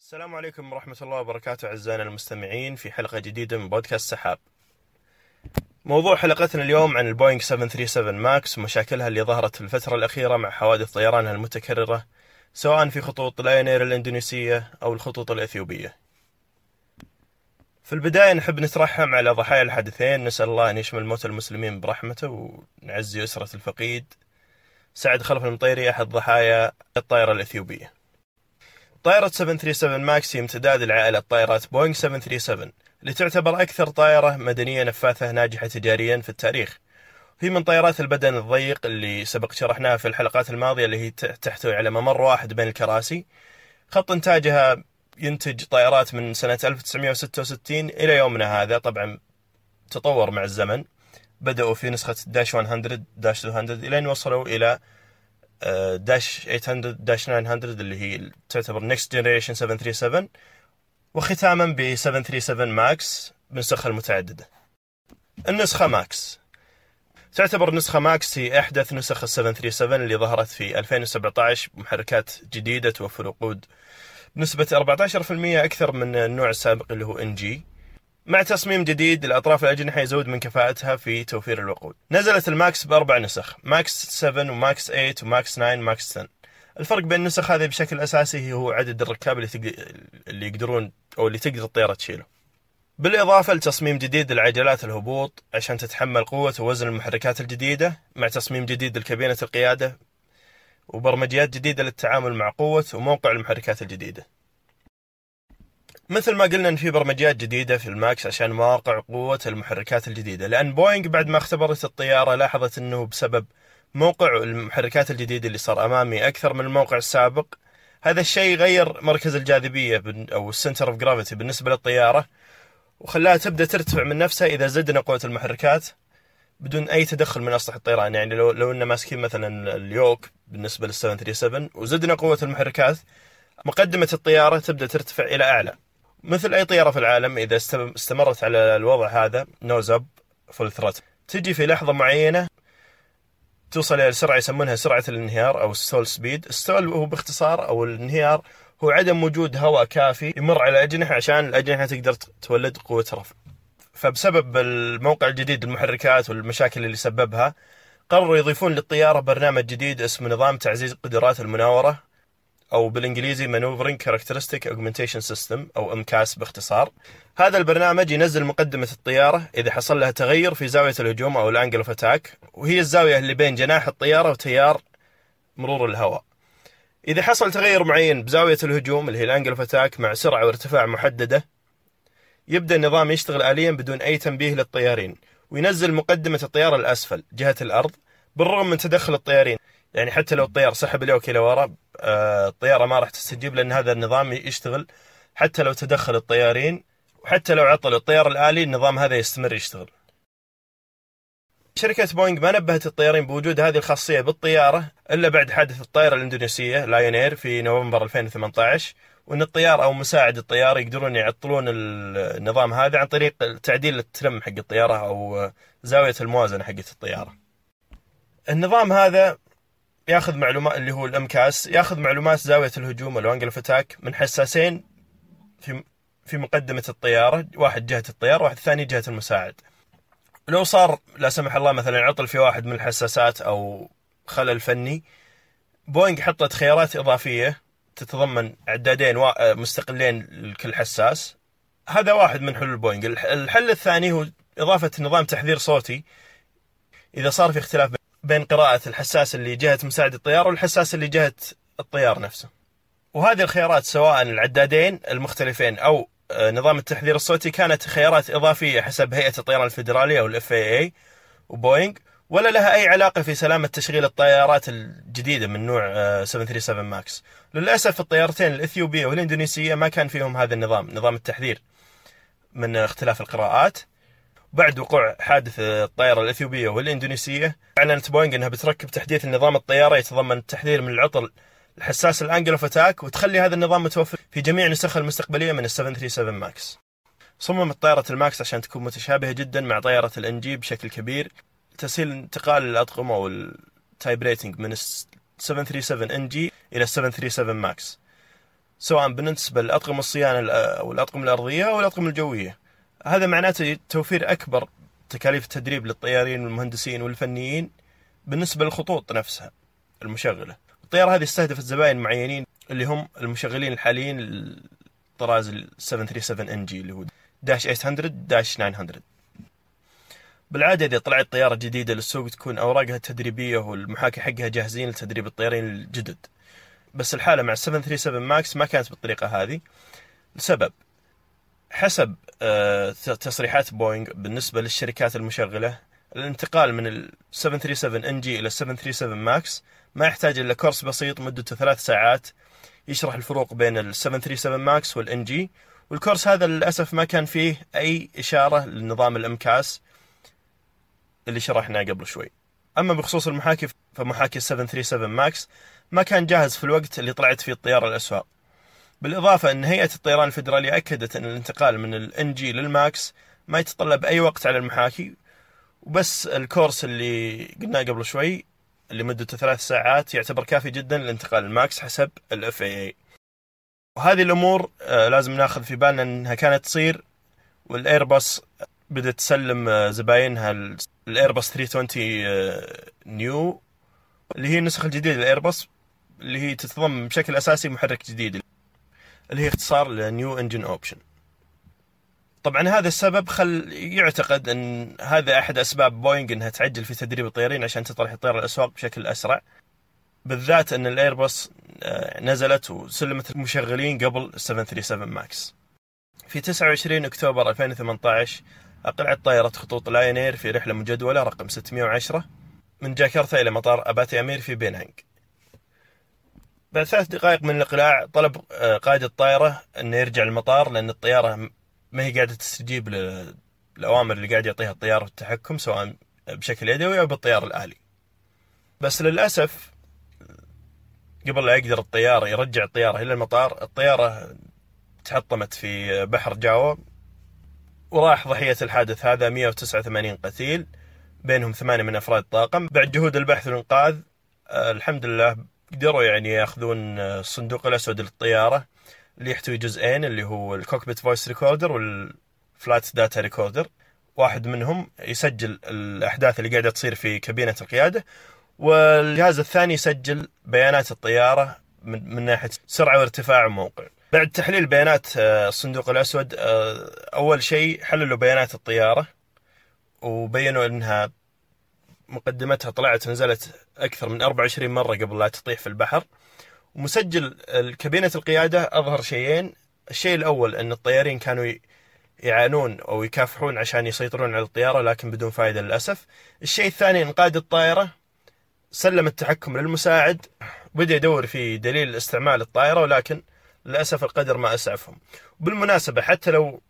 السلام عليكم ورحمة الله وبركاته أعزائنا المستمعين في حلقة جديدة من بودكاست سحاب. موضوع حلقتنا اليوم عن البوينغ 737 ماكس ومشاكلها اللي ظهرت في الفترة الأخيرة مع حوادث طيرانها المتكررة سواء في خطوط Lion Air الإندونيسية أو الخطوط الإثيوبية. في البداية نحب نترحم على ضحايا الحادثين نسأل الله أن يشمل موتى المسلمين برحمته ونعزي أسرة الفقيد. سعد خلف المطيري أحد ضحايا الطائرة الإثيوبية. طائرة 737 ماكس هي امتداد لعائلة طائرات بوينغ 737 اللي تعتبر أكثر طائرة مدنية نفاثة ناجحة تجاريا في التاريخ. هي من طائرات البدن الضيق اللي سبق شرحناها في الحلقات الماضية اللي هي تحتوي على ممر واحد بين الكراسي. خط إنتاجها ينتج طائرات من سنة 1966 إلى يومنا هذا. طبعا تطور مع الزمن. بدأوا في نسخة dash 100 dash 200 إلى أن وصلوا إلى dash 800 dash 900 اللي هي تعتبر next generation 737 وختاما ب 737 ماكس بنسخها المتعددة. النسخة ماكس تعتبر نسخة ماكس هي أحدث نسخ ال 737 اللي ظهرت في 2017 بمحركات جديدة توفر وقود بنسبة 14% أكثر من النوع السابق اللي هو NG. مع تصميم جديد لأطراف الأجنحة يزود من كفاءتها في توفير الوقود. نزلت الماكس بأربع نسخ ماكس 7 وماكس 8 وماكس 9 وماكس 10 الفرق بين النسخ هذه بشكل أساسي هو عدد الركاب اللي, تقدر اللي يقدرون أو اللي تقدر الطيارة تشيله. بالإضافة لتصميم جديد لعجلات الهبوط عشان تتحمل قوة ووزن المحركات الجديدة مع تصميم جديد لكابينة القيادة وبرمجيات جديدة للتعامل مع قوة وموقع المحركات الجديدة. مثل ما قلنا إن في برمجيات جديدة في الماكس عشان مواقع قوة المحركات الجديدة. لأن بوينغ بعد ما اختبرت الطيارة لاحظت إنه بسبب موقع المحركات الجديد اللي صار أمامي أكثر من الموقع السابق هذا الشيء غير مركز الجاذبية أو ال center of gravity بالنسبة للطيارة وخلاها تبدأ ترتفع من نفسها إذا زدنا قوة المحركات. بدون أي تدخل من اسطح الطيران. يعني لو لو ان ماسكين مثلا ال yoke بالنسبة لل 737 وزدنا قوة المحركات مقدمة الطيارة تبدأ ترتفع إلى أعلى. مثل أي طيارة في العالم إذا استمرت على الوضع هذا nose up full throttle تجي في لحظة معينة توصل إلى سرعة يسمونها سرعة الانهيار أو stall speed ال stall هو باختصار أو الانهيار هو عدم وجود هواء كافي يمر على الأجنحة عشان الأجنحة تقدر تولد قوة رفع. فبسبب الموقع الجديد للمحركات والمشاكل اللي سببها قرروا يضيفون للطيارة برنامج جديد اسمه نظام تعزيز قدرات المناورة أو بالإنجليزي maneuvering characteristics augmentation system أو MCAS باختصار. هذا البرنامج ينزل مقدمة الطيارة إذا حصل لها تغير في زاوية الهجوم أو ال angle of attack وهي الزاوية اللي بين جناح الطيارة وتيار مرور الهواء. إذا حصل تغير معين بزاوية الهجوم اللي هي ال angle of attack مع سرعة وارتفاع محددة يبدأ النظام يشتغل آليا بدون أي تنبيه للطيارين وينزل مقدمة الطيارة لأسفل جهة الأرض بالرغم من تدخل الطيارين. يعني حتى لو الطيار سحب ال yoke إلى ورا الطيارة ما راح تستجيب لأن هذا النظام يشتغل. حتى لو تدخل الطيارين وحتى لو عطل الطيار الآلي النظام هذا يستمر يشتغل. شركة بوينغ ما نبهت الطيارين بوجود هذه الخاصية بالطيارة إلا بعد حادث الطائرة الإندونيسية لاين اير في نوفمبر 2018 وأن الطيار أو مساعد الطيار يقدرون يعطلون النظام هذا عن طريق تعديل ال trim حق الطيارة أو زاوية الموازنة حقت الطيارة. النظام هذا ياخذ معلومات اللي هو ال MCAS ياخذ معلومات زاوية الهجوم وال angle of من حساسين في في مقدمة الطيارة واحد جهة الطيار واحد ثاني جهة المساعد لو صار لا سمح الله مثلا عطل في واحد من الحساسات أو خلل فني بوينغ حطت خيارات إضافية تتضمن عدادين مستقلين لكل حساس. هذا واحد من حلول بوينغ. الحل الثاني هو إضافة نظام تحذير صوتي. إذا صار في اختلاف بين قراءة الحساس اللي جهة مساعد الطيار والحساس اللي جهة الطيار نفسه. وهذه الخيارات سواء العدادين المختلفين أو نظام التحذير الصوتي كانت خيارات إضافية حسب هيئة الطيران الفيدرالية أو ال FAA وبوينغ. ولا لها أي علاقة في سلامة تشغيل الطيارات الجديدة من نوع 737 ماكس. للأسف الطيارتين الإثيوبية والإندونيسية ما كان فيهم هذا النظام نظام التحذير من اختلاف القراءات. بعد وقوع حادث الطائرة الإثيوبية والإندونيسية أعلنت بوينغ أنها بتركب تحديث لنظام الطيارة يتضمن التحذير من العطل الحساس ال angle of attack وتخلي هذا النظام متوفر في جميع نسخها المستقبلية من ال 737 ماكس. صممت طائرة الماكس عشان تكون متشابهة جدا مع طائرة ال NG بشكل كبير. تسهيل انتقال الأطقم أو ال type rating من 737 NG إلى 737 ماكس. سواء بالنسبة لأطقم الصيانة أو الأطقم الأرضية أو الأطقم الجوية. هذا معناته توفير أكبر تكاليف التدريب للطيارين والمهندسين والفنيين بالنسبة للخطوط نفسها المشغلة. الطيارة هذه استهدفت زباين معينين اللي هم المشغلين الحاليين الطراز ال 737 إن جي اللي هو داش 800 داش 900 بالعادة إذا طلعت طيارة جديدة للسوق تكون أوراقها التدريبية والمحاكي حقها جاهزين لتدريب الطيارين الجدد. بس الحالة مع 737 ماكس ما كانت بالطريقة هذه لسبب. حسب آه، تصريحات بوينغ بالنسبة للشركات المشغلة الانتقال من ال 737 NG إلى 737 ماكس ما يحتاج إلا course بسيط مدته ثلاث ساعات يشرح الفروق بين ال 737 ماكس وال NG وال course هذا للأسف ما كان فيه أي إشارة لنظام ال MCAS اللي شرحناه قبل شوي. أما بخصوص المحاكي فمحاكي 737 ماكس ما كان جاهز في الوقت اللي طلعت فيه الطيارة الأسواق. بالإضافة إن هيئة الطيران الفدراليه أكدت إن الانتقال من ال NG للماكس ما يتطلب أي وقت على المحاكي وبس ال course اللي قلناه قبل شوي اللي مدته ثلاث ساعات يعتبر كافي جدا للانتقال الماكس حسب ال FAA وهذه الأمور آه، لازم ناخذ في بالنا إنها كانت تصير والايرباص بدات تسلم آه، زباينها الايرباص 320 نيو اللي هي النسخة الجديدة للايرباص اللي هي تتضمن بشكل أساسي محرك جديد اللي هي اختصار ل new engine option طبعا هذا السبب خل يعتقد إن هذا أحد أسباب بوينغ إنها تعجل في تدريب الطيارين عشان تطرح الطيارة الأسواق بشكل أسرع. بالذات إن الايرباص آه، نزلت وسلمت المشغلين قبل 737 ماكس في 29 أكتوبر 2018 اقلعت طائرة خطوط لاين اير في رحلة مجدولة رقم 610 من جاكرتا إلى مطار أباتي أمير في بينانغ بعد ثلاث دقائق من الإقلاع طلب آه، قائد الطائرة أنه يرجع المطار لأن الطيارة ما هي قاعدة تستجيب للأوامر اللي قاعد يعطيها الطيار التحكم سواء بشكل يدوي أو بالطيار الآلي. بس للأسف قبل لا يقدر الطيار يرجع الطياره إلى المطار، الطيارة تحطمت في بحر جاوا وراح ضحية الحادث هذا 189 قتيل بينهم ثمانية من أفراد الطاقم، بعد جهود البحث والإنقاذ آه، الحمد لله قدروا يعني يأخذون الصندوق الأسود للطيارة اللي يحتوي جزئين اللي هو ال cockpit voice recorder وال flight data recorder واحد منهم يسجل الأحداث اللي قاعدة تصير في كابينة القيادة والجهاز الثاني يسجل بيانات الطيارة من, من ناحية سرعة وارتفاع وموقع. بعد تحليل بيانات آه، الصندوق الأسود آه، أول شيء حللوا بيانات الطيارة وبينوا أنها مقدمتها طلعت ونزلت أكثر من 24 مرة قبل لا تطيح في البحر. مسجل كابينة القيادة أظهر شيئين. الشيء الأول أن الطيارين كانوا يعانون أو يكافحون عشان يسيطرون على الطيارة لكن بدون فائدة للأسف. الشيء الثاني أن قائد الطائرة. سلم التحكم للمساعد. بدأ يدور في دليل استعمال الطائرة ولكن للأسف القدر ما أسعفهم. بالمناسبة حتى لو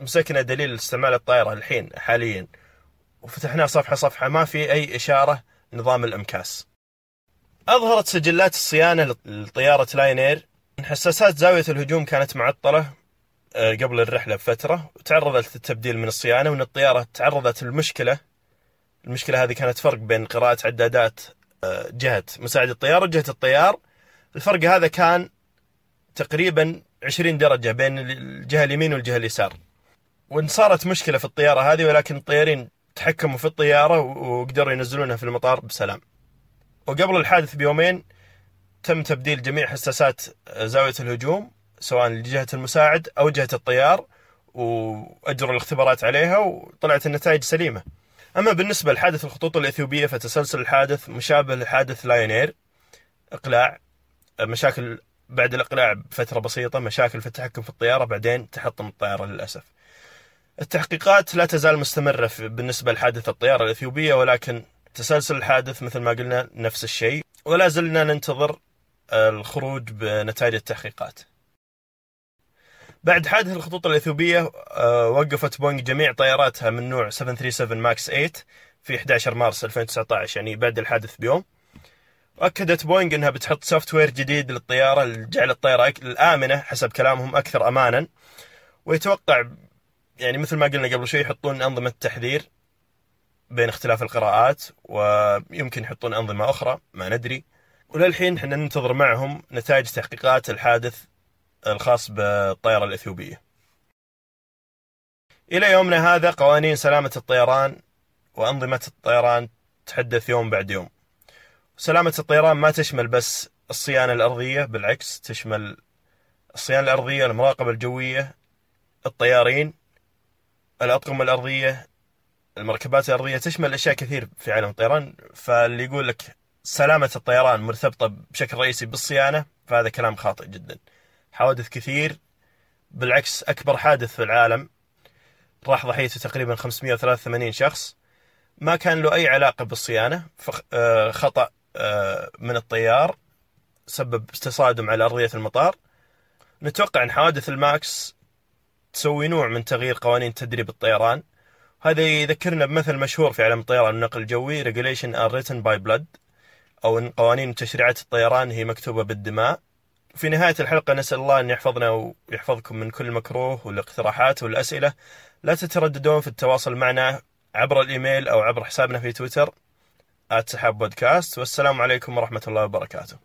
مسكنا دليل استعمال الطائرة الحين حاليا وفتحناه صفحة صفحة ما في أي إشارة لنظام الإمكاس. أظهرت سجلات الصيانة لطيارة لاينير. أن حساسات زاوية الهجوم كانت معطلة آه، قبل الرحلة بفترة وتعرضت للتبديل من الصيانة وأن الطيارة تعرضت للمشكلة. المشكلة هذه كانت فرق بين قراءة عدادات آه، جهة مساعد الطيار وجهة الطيار. الفرق هذا كان تقريبا 20 درجة بين الجهة اليمين والجهة اليسار. وإن صارت مشكلة في الطيارة هذه ولكن الطيارين تحكموا في الطيارة وقدروا ينزلونها في المطار بسلام. وقبل الحادث بيومين تم تبديل جميع حساسات زاوية الهجوم سواء لجهة المساعد أو جهة الطيار وأجروا الاختبارات عليها وطلعت النتائج سليمة. أما بالنسبة لحادث الخطوط الإثيوبية فتسلسل الحادث مشابه لحادث لاينير إقلاع مشاكل بعد الإقلاع بفترة بسيطة مشاكل في التحكم في الطيارة بعدين تحطم الطائرة للأسف. التحقيقات لا تزال مستمرة بالنسبة لحادث الطيارة الإثيوبية ولكن تسلسل الحادث مثل ما قلنا نفس الشيء ولا زلنا ننتظر الخروج بنتائج التحقيقات. بعد حادث الخطوط الإثيوبية آه، وقفت بوينغ جميع طائراتها من نوع 737 ماكس 8 في 11 مارس 2019 يعني بعد الحادث بيوم. واكدت بوينغ إنها بتحط software جديد للطيارة لجعل الطيارة الآمنة حسب كلامهم أكثر امانا. ويتوقع يعني مثل ما قلنا قبل شوي يحطون أنظمة تحذير بين اختلاف القراءات ويمكن يحطون أنظمة أخرى ما ندري. وللحين إحنا ننتظر معهم نتائج تحقيقات الحادث الخاص بالطائرة الإثيوبية. إلى يومنا هذا قوانين سلامة الطيران وأنظمة الطيران تحدث يوم بعد يوم. سلامة الطيران ما تشمل بس الصيانة الأرضية بالعكس تشمل الصيانة الأرضية المراقبة الجوية الطيارين الأطقم الأرضية المركبات الأرضية تشمل أشياء كثير في عالم الطيران. فاللي يقول لك سلامة الطيران مرتبطة بشكل رئيسي بالصيانة فهذا كلام خاطئ جدا. حوادث كثير بالعكس أكبر حادث في العالم. راح ضحيته تقريبا 583 شخص. ما كان له أي علاقة بالصيانة آه، خطأ من الطيار سبب تصادم على أرضية المطار. نتوقع أن حوادث الماكس تسوي نوع من تغيير قوانين تدريب الطيران. هذا يذكرنا بمثل مشهور في عالم الطيران النقل الجوي Regulation are written by blood أو أن قوانين تشريعات الطيران هي مكتوبة بالدماء. في نهاية الحلقة نسأل الله أن يحفظنا ويحفظكم من كل مكروه والاقتراحات والأسئلة. لا تترددون في التواصل معنا عبر الإيميل أو عبر حسابنا في تويتر. سحاب بودكاست والسلام عليكم ورحمة الله وبركاته.